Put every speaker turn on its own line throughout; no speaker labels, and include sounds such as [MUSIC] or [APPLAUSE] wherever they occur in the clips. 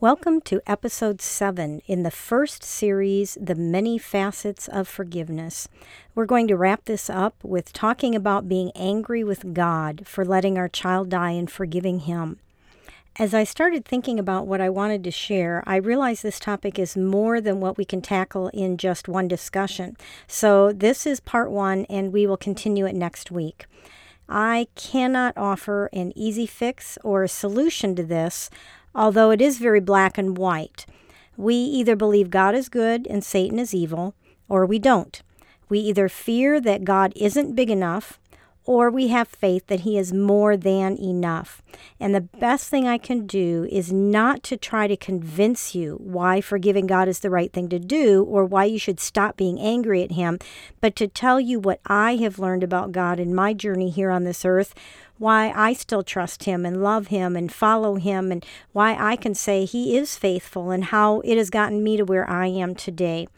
Welcome to episode 7 in the first series, The Many Facets of Forgiveness. We're going to wrap this up with talking about being angry with God for letting our child die and forgiving Him. As I started thinking about what I wanted to share, I realized this topic is more than what we can tackle in just one discussion. So, this is part one, and we will continue it next week. I cannot offer an easy fix or a solution to this although it is very black and white. We either believe God is good and Satan is evil, or we don't. We either fear that God isn't big enough, or we have faith that He is more than enough. And the best thing I can do is not to try to convince you why forgiving God is the right thing to do or why you should stop being angry at Him, but to tell you what I have learned about God in my journey here on this earth, why I still trust Him and love Him and follow Him, and why I can say He is faithful and how it has gotten me to where I am today.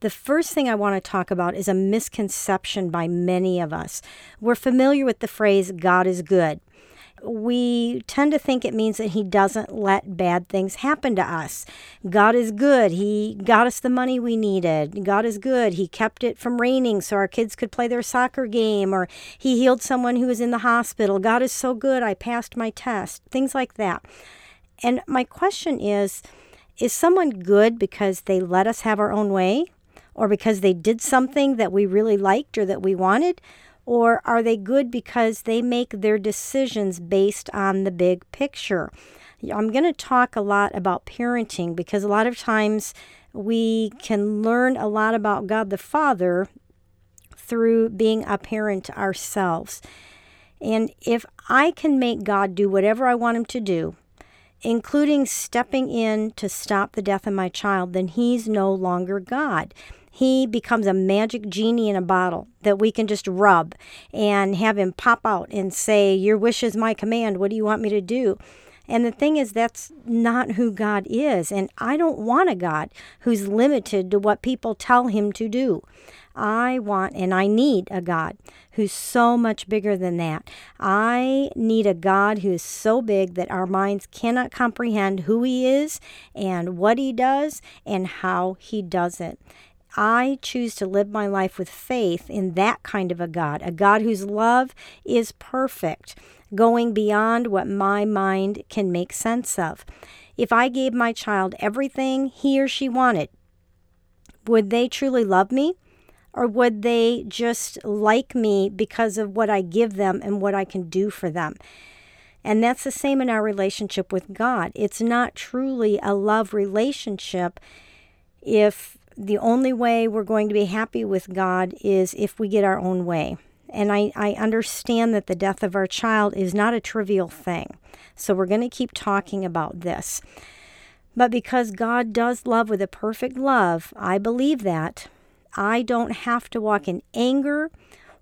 The first thing I want to talk about is a misconception by many of us. We're familiar with the phrase, God is good. We tend to think it means that He doesn't let bad things happen to us. God is good. He got us the money we needed. God is good. He kept it from raining so our kids could play their soccer game, or He healed someone who was in the hospital. God is so good. I passed my test. Things like that. And my question is Is someone good because they let us have our own way? Or because they did something that we really liked or that we wanted? Or are they good because they make their decisions based on the big picture? I'm going to talk a lot about parenting because a lot of times we can learn a lot about God the Father through being a parent ourselves. And if I can make God do whatever I want him to do, including stepping in to stop the death of my child, then he's no longer God he becomes a magic genie in a bottle that we can just rub and have him pop out and say, Your wish is my command. What do you want me to do? And the thing is, that's not who God is. And I don't want a God who's limited to what people tell him to do. I want and I need a God who's so much bigger than that. I need a God who is so big that our minds cannot comprehend who He is and what He does and how He does it. I choose to live my life with faith in that kind of a God, a God whose love is perfect, going beyond what my mind can make sense of. If I gave my child everything he or she wanted, would they truly love me? Or would they just like me because of what I give them and what I can do for them? And that's the same in our relationship with God. It's not truly a love relationship if the only way we're going to be happy with God is if we get our own way. And I, I understand that the death of our child is not a trivial thing. So we're going to keep talking about this. But because God does love with a perfect love, I believe that. I don't have to walk in anger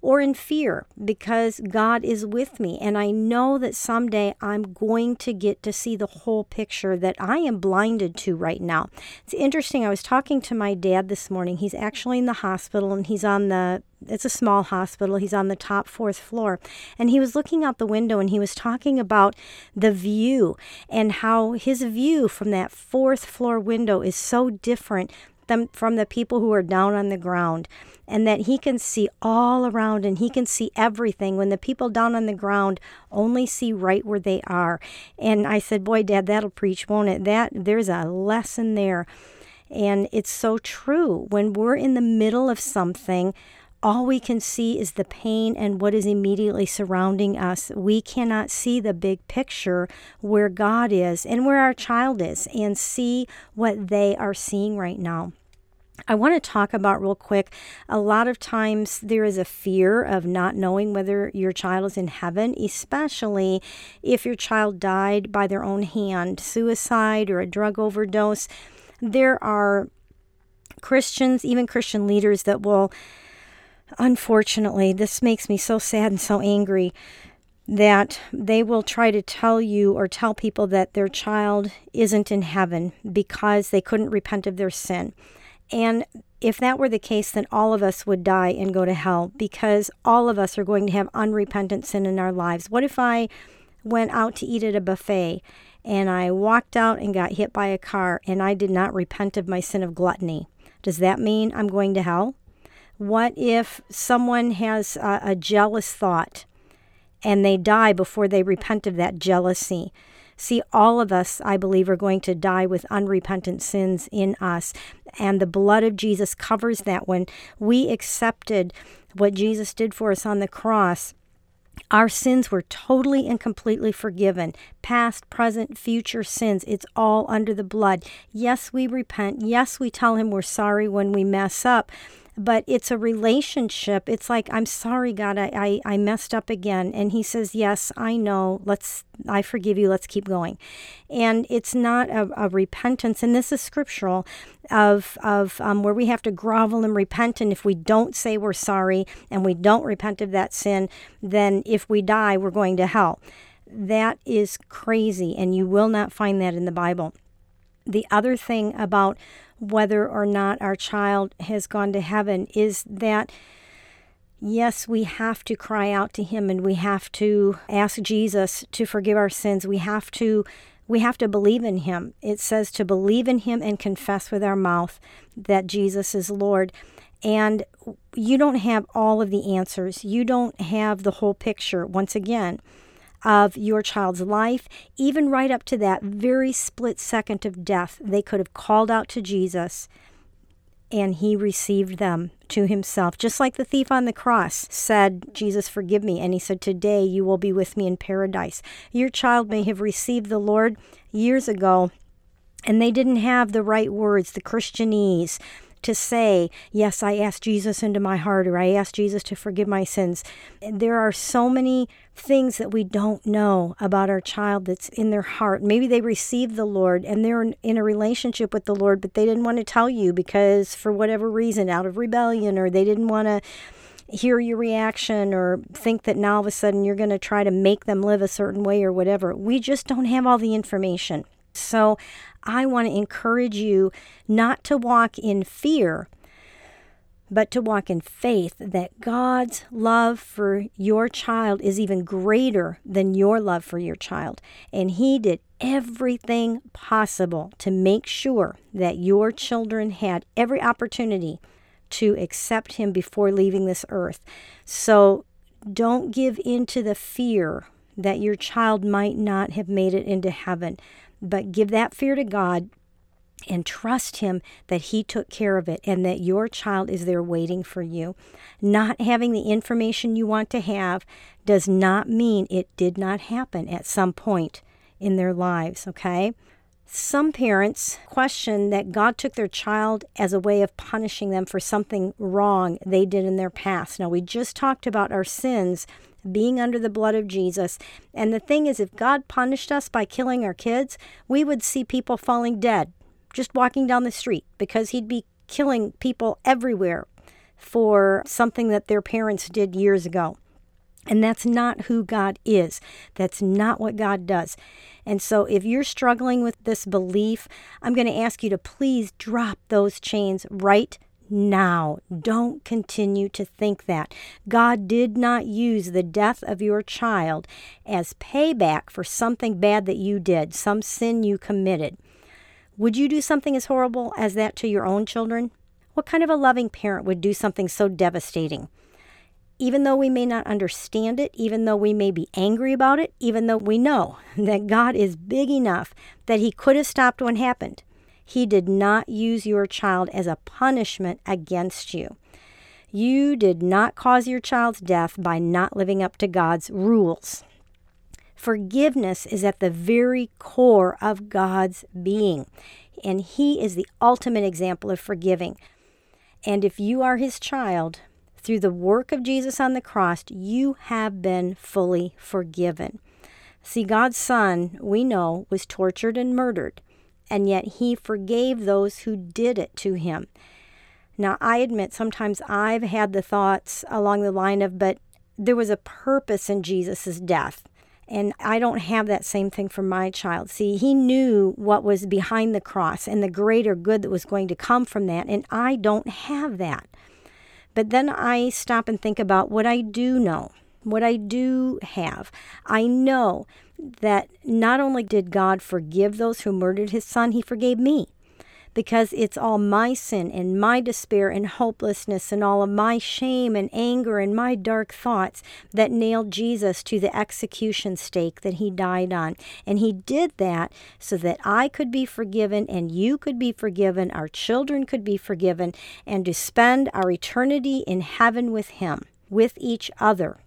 or in fear because God is with me. And I know that someday I'm going to get to see the whole picture that I am blinded to right now. It's interesting. I was talking to my dad this morning. He's actually in the hospital and he's on the it's a small hospital. He's on the top fourth floor. And he was looking out the window and he was talking about the view and how his view from that fourth floor window is so different them from the people who are down on the ground and that he can see all around and he can see everything. When the people down on the ground only see right where they are. And i said boy dad that'll preach won't it? That there's a lesson there. And it's so true. When we're in the middle of something all we can see is the pain and what is immediately surrounding us. We cannot see the big picture where God is and where our child is and see what they are seeing right now. I want to talk about real quick. A lot of times there is a fear of not knowing whether your child is in heaven, especially if your child died by their own hand, suicide or a drug overdose. There are Christians, even Christian leaders that will, unfortunately, this makes me so sad and so angry that they will try to tell you or tell people that their child isn't in heaven because they couldn't repent of their sin. And if that were the case, then all of us would die and go to hell because all of us are going to have unrepentant sin in our lives. What if I went out to eat at a buffet and I walked out and got hit by a car and I did not repent of my sin of gluttony? Does that mean I'm going to hell? What if someone has a, a jealous thought and they die before they repent of that jealousy? See, all of us, I believe, are going to die with unrepentant sins in us. And the blood of Jesus covers that. When we accepted what Jesus did for us on the cross, our sins were totally and completely forgiven. Past, present, future sins, it's all under the blood. Yes, we repent. Yes, we tell Him we're sorry when we mess up but it's a relationship. It's like, I'm sorry, God, I, I, I messed up again. And he says, Yes, I know. Let's, I forgive you. Let's keep going. And it's not a, a repentance, and this is scriptural, of, of um, where we have to grovel and repent. And if we don't say we're sorry and we don't repent of that sin, then if we die, we're going to hell. That is crazy, and you will not find that in the Bible. The other thing about whether or not our child has gone to heaven is that yes, we have to cry out to him and we have to ask Jesus to forgive our sins. We have to we have to believe in him. It says to believe in him and confess with our mouth that Jesus is Lord. And you don't have all of the answers. You don't have the whole picture. Once again, of your child's life, even right up to that very split second of death, they could have called out to Jesus and he received them to himself. Just like the thief on the cross said, Jesus, forgive me. And he said, Today you will be with me in paradise. Your child may have received the Lord years ago, and they didn't have the right words, the Christianese to say, Yes, I asked Jesus into my heart, or I asked Jesus to forgive my sins. There are so many things that we don't know about our child that's in their heart. Maybe they received the Lord and they're in a relationship with the Lord, but they didn't want to tell you because, for whatever reason, out of rebellion, or they didn't want to hear your reaction or think that now all of a sudden you're going to try to make them live a certain way or whatever. We just don't have all the information. So I want to encourage you not to walk in fear, but to walk in faith that God's love for your child is even greater than your love for your child. And He did everything possible to make sure that your children had every opportunity to accept Him before leaving this earth. So don't give in to the fear that your child might not have made it into heaven. But give that fear to God and trust Him that He took care of it and that your child is there waiting for you. Not having the information you want to have does not mean it did not happen at some point in their lives, okay? Some parents question that God took their child as a way of punishing them for something wrong they did in their past. Now, we just talked about our sins being under the blood of Jesus. And the thing is, if God punished us by killing our kids, we would see people falling dead just walking down the street because he'd be killing people everywhere for something that their parents did years ago. And that's not who God is. That's not what God does. And so, if you're struggling with this belief, I'm going to ask you to please drop those chains right now. Don't continue to think that. God did not use the death of your child as payback for something bad that you did, some sin you committed. Would you do something as horrible as that to your own children? What kind of a loving parent would do something so devastating? Even though we may not understand it, even though we may be angry about it, even though we know [LAUGHS] that God is big enough that He could have stopped what happened, he did not use your child as a punishment against you. You did not cause your child's death by not living up to God's rules. Forgiveness is at the very core of God's being, and He is the ultimate example of forgiving. And if you are His child, through the work of Jesus on the cross, you have been fully forgiven. See, God's Son, we know, was tortured and murdered and yet he forgave those who did it to him. Now, I admit sometimes I've had the thoughts along the line of, but there was a purpose in Jesus' death. And I don't have that same thing for my child. See, he knew what was behind the cross and the greater good that was going to come from that. And I don't have that. But then I stop and think about what I do know, what I do have. I know that not only did God forgive those who murdered his son, he forgave me because it's all my sin and my despair and hopelessness and all of my shame and anger and my dark thoughts that nailed Jesus to the execution stake that he died on. And he did that so that I could be forgiven and you could be forgiven, our children could be forgiven, and to spend our eternity in heaven with him, with each other.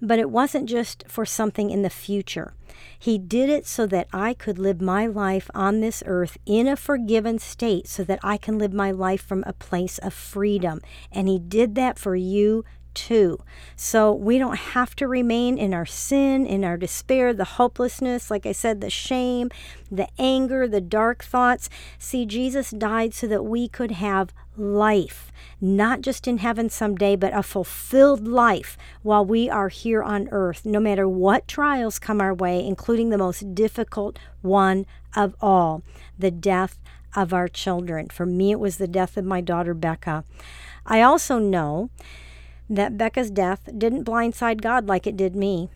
But it wasn't just for something in the future. He did it so that I could live my life on this earth in a forgiven state so that I can live my life from a place of freedom. And He did that for you too. So we don't have to remain in our sin, in our despair, the hopelessness, like I said, the shame, the anger, the dark thoughts. See, Jesus died so that we could have life, not just in heaven someday, but a fulfilled life while we are here on earth, no matter what trials come our way, including the most difficult one of all the death of our children. For me, it was the death of my daughter, Becca. I also know that Becca's death didn't blindside God like it did me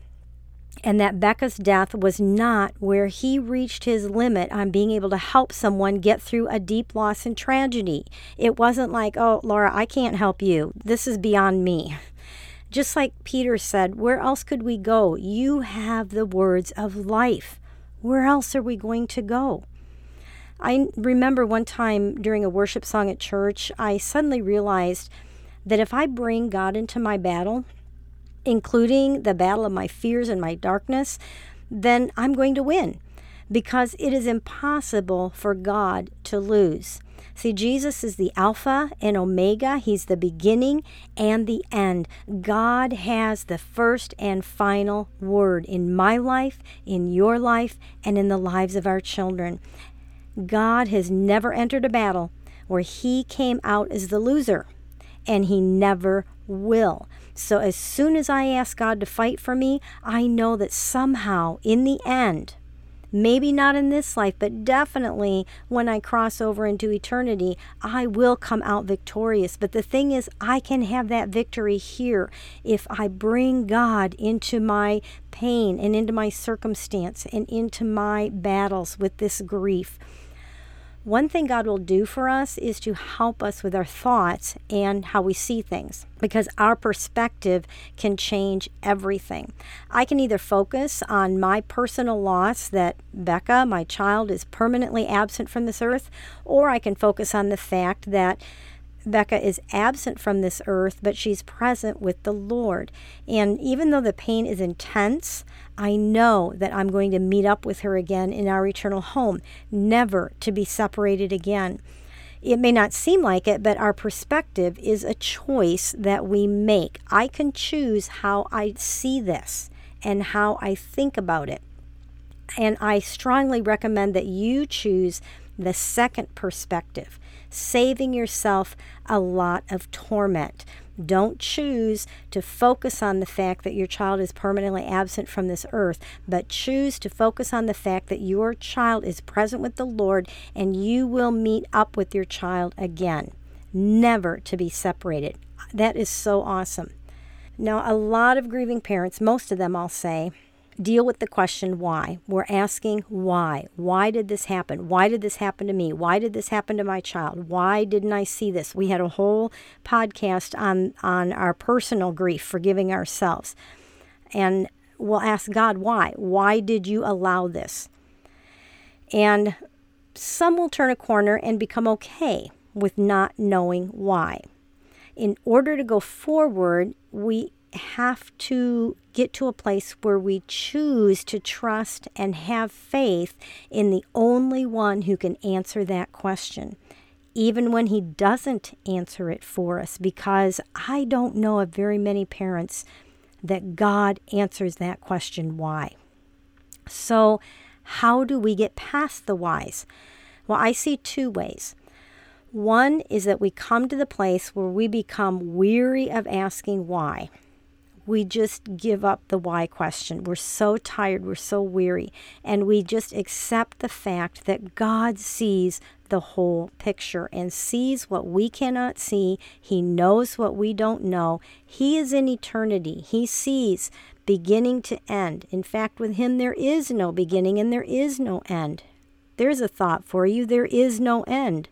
and that Becca's death was not where he reached his limit on being able to help someone get through a deep loss and tragedy. It wasn't like, oh, Laura, I can't help you. This is beyond me. Just like Peter said, where else could we go? You have the words of life. Where else are we going to go? I remember one time during a worship song at church, I suddenly realized that if I bring God into my battle, including the battle of my fears and my darkness, then I'm going to win because it is impossible for God to lose. See, Jesus is the Alpha and Omega. He's the beginning and the end. God has the first and final word in my life, in your life, and in the lives of our children. God has never entered a battle where he came out as the loser, and he never will. So as soon as I ask God to fight for me, I know that somehow in the end, maybe not in this life, but definitely when I cross over into eternity, I will come out victorious. But the thing is, I can have that victory here if I bring God into my pain and into my circumstance and into my battles with this grief. One thing God will do for us is to help us with our thoughts and how we see things because our perspective can change everything. I can either focus on my personal loss that Becca, my child, is permanently absent from this earth, or I can focus on the fact that Becca is absent from this earth, but she's present with the Lord. And even though the pain is intense, I know that I'm going to meet up with her again in our eternal home, never to be separated again. It may not seem like it, but our perspective is a choice that we make. I can choose how I see this and how I think about it. And I strongly recommend that you choose the second perspective saving yourself a lot of torment. Don't choose to focus on the fact that your child is permanently absent from this earth, but choose to focus on the fact that your child is present with the Lord and you will meet up with your child again, never to be separated. That is so awesome. Now, a lot of grieving parents, most of them I'll say, deal with the question why. We're asking why. Why did this happen? Why did this happen to me? Why did this happen to my child? Why didn't I see this? We had a whole podcast on on our personal grief, forgiving ourselves. And we'll ask God why. Why did you allow this? And some will turn a corner and become okay with not knowing why. In order to go forward, we have to get to a place where we choose to trust and have faith in the only one who can answer that question, even when he doesn't answer it for us, because I don't know of very many parents that God answers that question why. So, how do we get past the whys? Well, I see two ways. One is that we come to the place where we become weary of asking why. We just give up the why question. We're so tired, we're so weary, and we just accept the fact that God sees the whole picture and sees what we cannot see. He knows what we don't know. He is in eternity. He sees beginning to end. In fact, with Him, there is no beginning and there is no end. There's a thought for you there is no end.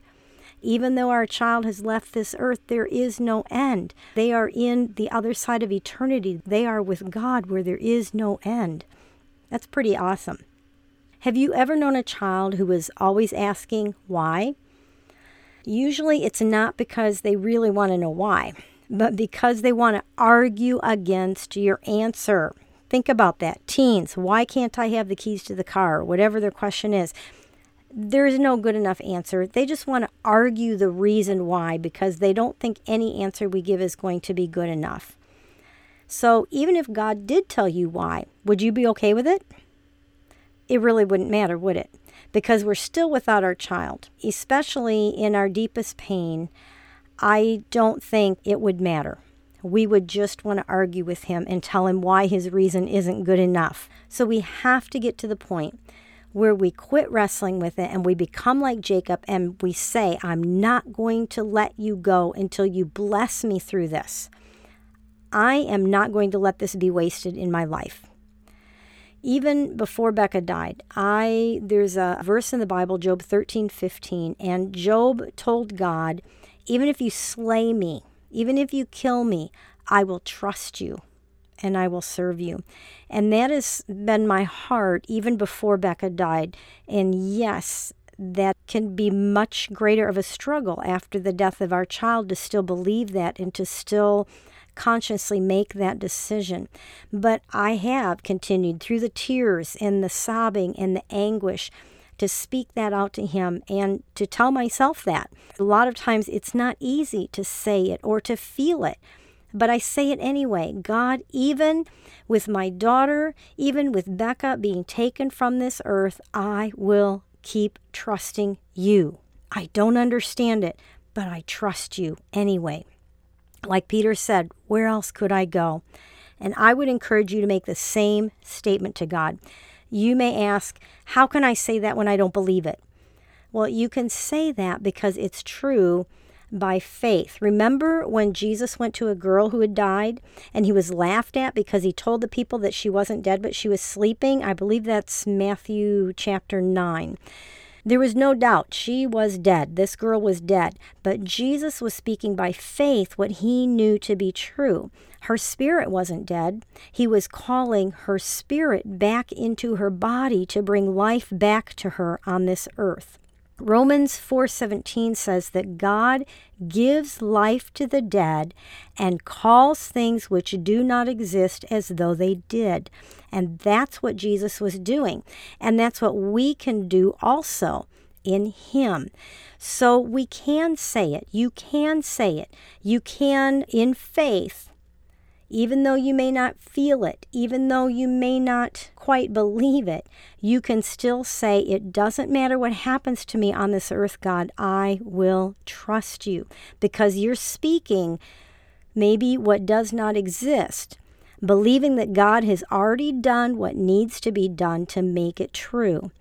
Even though our child has left this earth, there is no end. They are in the other side of eternity. They are with God where there is no end. That's pretty awesome. Have you ever known a child who was always asking why? Usually it's not because they really want to know why, but because they want to argue against your answer. Think about that. Teens, why can't I have the keys to the car? Whatever their question is there's no good enough answer. They just want to argue the reason why because they don't think any answer we give is going to be good enough. So, even if God did tell you why, would you be okay with it? It really wouldn't matter, would it? Because we're still without our child, especially in our deepest pain. I don't think it would matter. We would just want to argue with him and tell him why his reason isn't good enough. So, we have to get to the point where we quit wrestling with it and we become like Jacob and we say, I'm not going to let you go until you bless me through this. I am not going to let this be wasted in my life. Even before Becca died, I there's a verse in the Bible, Job 13, 15, and Job told God, even if you slay me, even if you kill me, I will trust you and I will serve you. And that has been my heart even before Becca died. And yes, that can be much greater of a struggle after the death of our child to still believe that and to still consciously make that decision. But I have continued through the tears and the sobbing and the anguish to speak that out to him and to tell myself that. A lot of times it's not easy to say it or to feel it but I say it anyway. God, even with my daughter, even with Becca being taken from this earth, I will keep trusting you. I don't understand it, but I trust you anyway. Like Peter said, where else could I go? And I would encourage you to make the same statement to God. You may ask, How can I say that when I don't believe it? Well, you can say that because it's true by faith. Remember when Jesus went to a girl who had died and he was laughed at because he told the people that she wasn't dead but she was sleeping? I believe that's Matthew chapter 9. There was no doubt she was dead. This girl was dead. But Jesus was speaking by faith what he knew to be true. Her spirit wasn't dead. He was calling her spirit back into her body to bring life back to her on this earth. Romans 4:17 says that God gives life to the dead and calls things which do not exist as though they did. And that's what Jesus was doing. And that's what we can do also in him. So we can say it. You can say it. You can in faith even though you may not feel it, even though you may not quite believe it, you can still say, It doesn't matter what happens to me on this earth, God, I will trust you. Because you're speaking maybe what does not exist, believing that God has already done what needs to be done to make it true.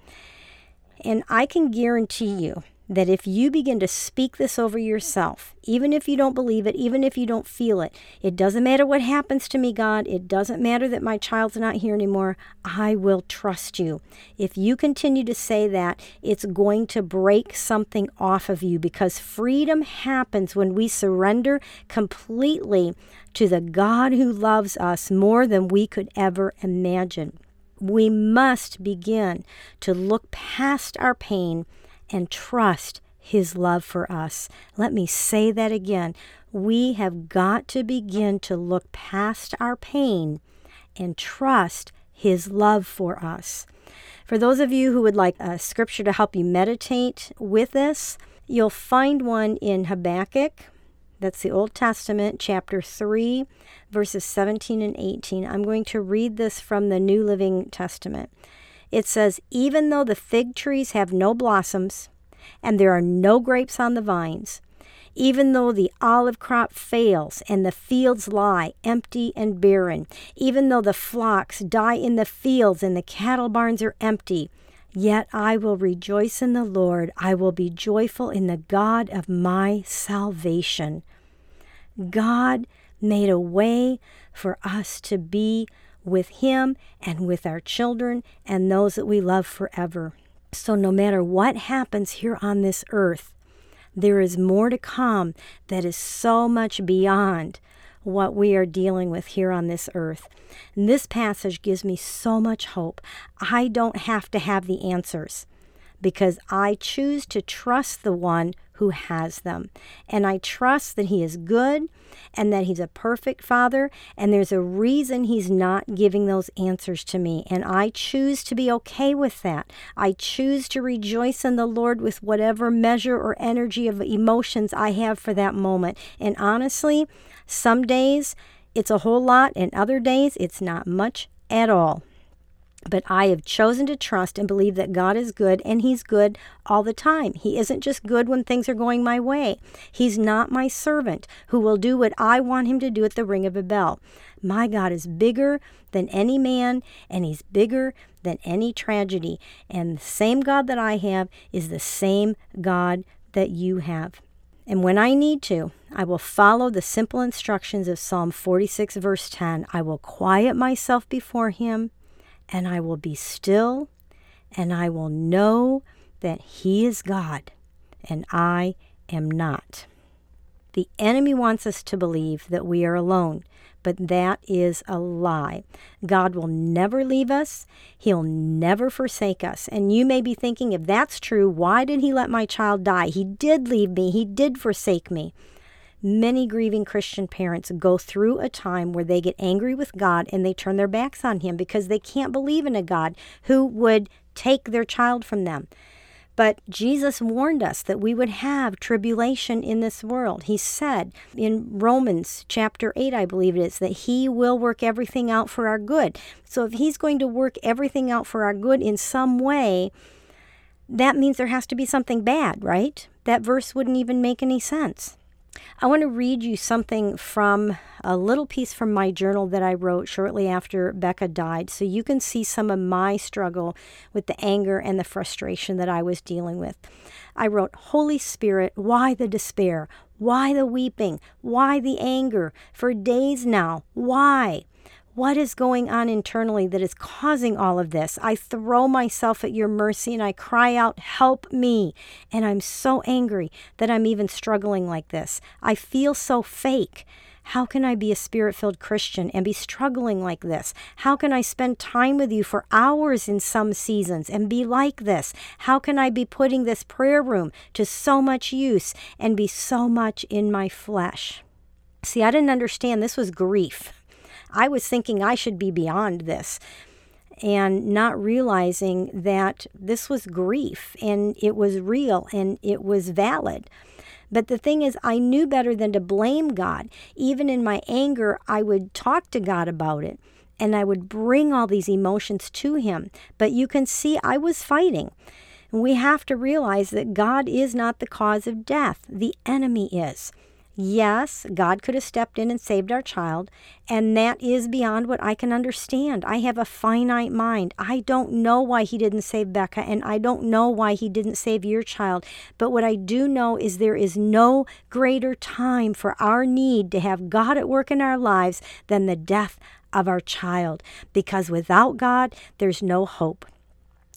And I can guarantee you that if you begin to speak this over yourself, even if you don't believe it, even if you don't feel it, it doesn't matter what happens to me, God. It doesn't matter that my child's not here anymore. I will trust you. If you continue to say that, it's going to break something off of you because freedom happens when we surrender completely to the God who loves us more than we could ever imagine. We must begin to look past our pain and trust His love for us. Let me say that again. We have got to begin to look past our pain and trust His love for us. For those of you who would like a scripture to help you meditate with this, you'll find one in Habakkuk. That's the Old Testament, chapter 3, verses 17 and 18. I'm going to read this from the New Living Testament. It says, Even though the fig trees have no blossoms, and there are no grapes on the vines. Even though the olive crop fails and the fields lie empty and barren, even though the flocks die in the fields and the cattle barns are empty, yet I will rejoice in the Lord. I will be joyful in the God of my salvation. God made a way for us to be with Him and with our children and those that we love forever. So, no matter what happens here on this earth, there is more to come that is so much beyond what we are dealing with here on this earth. And this passage gives me so much hope. I don't have to have the answers because I choose to trust the one who has them. And I trust that He is good and that He's a perfect Father, and there's a reason He's not giving those answers to me. And I choose to be okay with that. I choose to rejoice in the Lord with whatever measure or energy of emotions I have for that moment. And honestly, some days it's a whole lot, and other days it's not much at all. But I have chosen to trust and believe that God is good, and He's good all the time. He isn't just good when things are going my way. He's not my servant who will do what I want Him to do at the ring of a bell. My God is bigger than any man, and He's bigger than any tragedy. And the same God that I have is the same God that you have. And when I need to, I will follow the simple instructions of Psalm 46, verse 10. I will quiet myself before Him and I will be still, and I will know that He is God, and I am not. The enemy wants us to believe that we are alone, but that is a lie. God will never leave us, He'll never forsake us. And you may be thinking, if that's true, why did He let my child die? He did leave me, He did forsake me. Many grieving Christian parents go through a time where they get angry with God and they turn their backs on Him because they can't believe in a God who would take their child from them. But Jesus warned us that we would have tribulation in this world. He said in Romans chapter 8, I believe it is, that He will work everything out for our good. So if He's going to work everything out for our good in some way, that means there has to be something bad, right? That verse wouldn't even make any sense. I want to read you something from a little piece from my journal that I wrote shortly after Becca died, so you can see some of my struggle with the anger and the frustration that I was dealing with. I wrote, Holy Spirit, why the despair? Why the weeping? Why the anger? For days now, why? What is going on internally that is causing all of this? I throw myself at your mercy and I cry out, Help me. And I'm so angry that I'm even struggling like this. I feel so fake. How can I be a spirit filled Christian and be struggling like this? How can I spend time with you for hours in some seasons and be like this? How can I be putting this prayer room to so much use and be so much in my flesh? See, I didn't understand this was grief. I was thinking I should be beyond this and not realizing that this was grief and it was real and it was valid. But the thing is, I knew better than to blame God. Even in my anger, I would talk to God about it and I would bring all these emotions to Him. But you can see I was fighting. We have to realize that God is not the cause of death, the enemy is. Yes, God could have stepped in and saved our child, and that is beyond what I can understand. I have a finite mind. I don't know why He didn't save Becca, and I don't know why He didn't save your child. But what I do know is there is no greater time for our need to have God at work in our lives than the death of our child, because without God, there's no hope.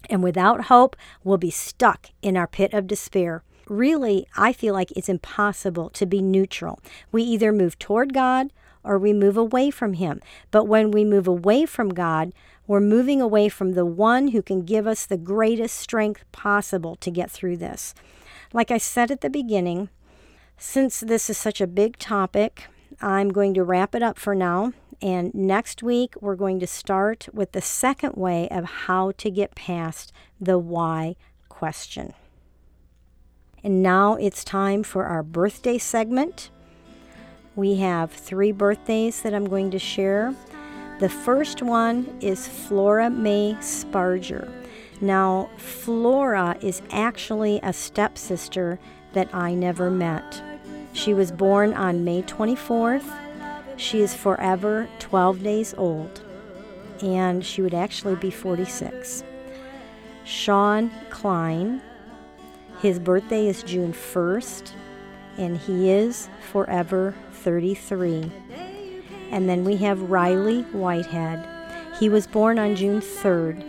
And without hope, we'll be stuck in our pit of despair really, I feel like it's impossible to be neutral. We either move toward God or we move away from Him. But when we move away from God, we're moving away from the one who can give us the greatest strength possible to get through this. Like I said at the beginning, since this is such a big topic, I'm going to wrap it up for now. And next week, we're going to start with the second way of how to get past the why question. And now it's time for our birthday segment. We have three birthdays that I'm going to share. The first one is Flora May Sparger. Now, Flora is actually a stepsister that I never met. She was born on May 24th. She is forever 12 days old, and she would actually be 46. Sean Klein, his birthday is June 1st, and he is forever 33. And then we have Riley Whitehead. He was born on June 3rd,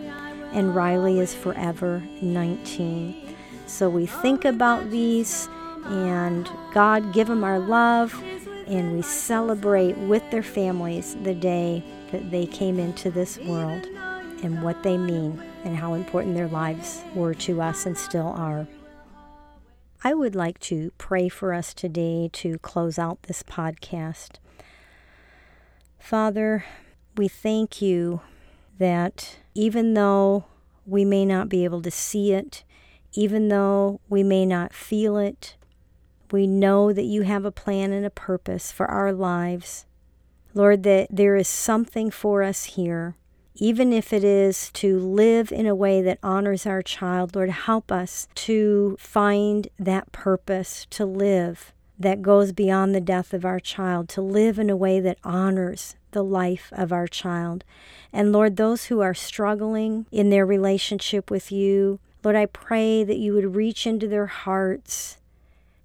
and Riley is forever 19. So we think about these, and God give them our love, and we celebrate with their families the day that they came into this world and what they mean and how important their lives were to us and still are. I would like to pray for us today to close out this podcast. Father, we thank you that even though we may not be able to see it, even though we may not feel it, we know that you have a plan and a purpose for our lives. Lord, that there is something for us here even if it is to live in a way that honors our child, Lord, help us to find that purpose to live that goes beyond the death of our child, to live in a way that honors the life of our child. And Lord, those who are struggling in their relationship with you, Lord, I pray that you would reach into their hearts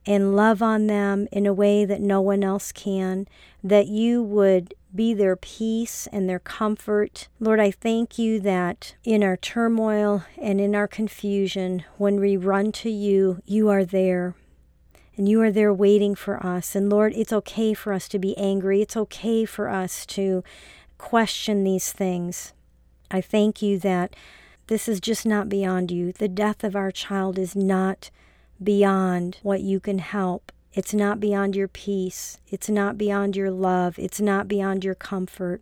and love on them in a way that no one else can, that you would be their peace and their comfort. Lord, I thank you that in our turmoil and in our confusion, when we run to you, you are there. And you are there waiting for us. And Lord, it's okay for us to be angry. It's okay for us to question these things. I thank you that this is just not beyond you. The death of our child is not beyond what you can help. It's not beyond your peace. It's not beyond your love. It's not beyond your comfort.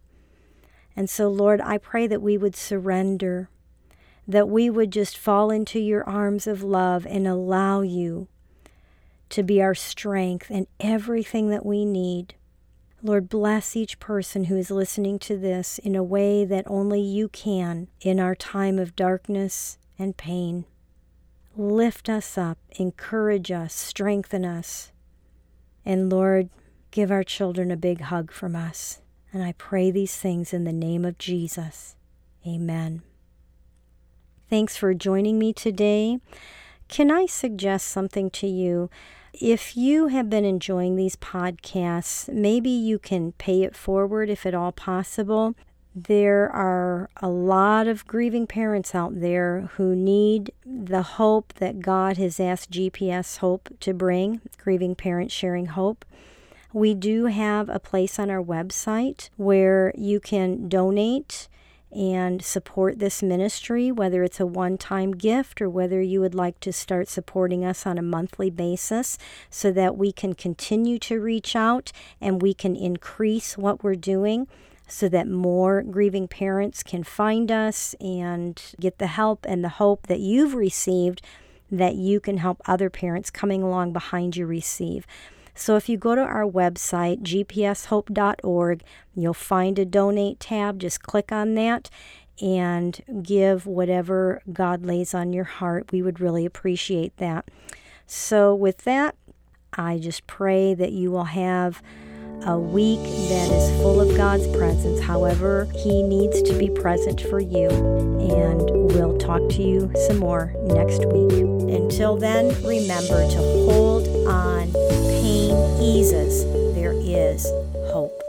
And so, Lord, I pray that we would surrender, that we would just fall into your arms of love and allow you to be our strength and everything that we need. Lord, bless each person who is listening to this in a way that only you can in our time of darkness and pain. Lift us up, encourage us, strengthen us. And Lord, give our children a big hug from us. And I pray these things in the name of Jesus. Amen. Thanks for joining me today. Can I suggest something to you? If you have been enjoying these podcasts, maybe you can pay it forward if at all possible. There are a lot of grieving parents out there who need the hope that God has asked GPS Hope to bring, Grieving Parents Sharing Hope. We do have a place on our website where you can donate and support this ministry, whether it's a one time gift or whether you would like to start supporting us on a monthly basis so that we can continue to reach out and we can increase what we're doing so that more grieving parents can find us and get the help and the hope that you've received that you can help other parents coming along behind you receive. So if you go to our website, gpshope.org, you'll find a donate tab. Just click on that and give whatever God lays on your heart. We would really appreciate that. So, with that, I just pray that you will have a week that is full of God's presence, however, He needs to be present for you. And we'll talk to you some more next week. Until then, remember to hold on. Pain eases. There is hope.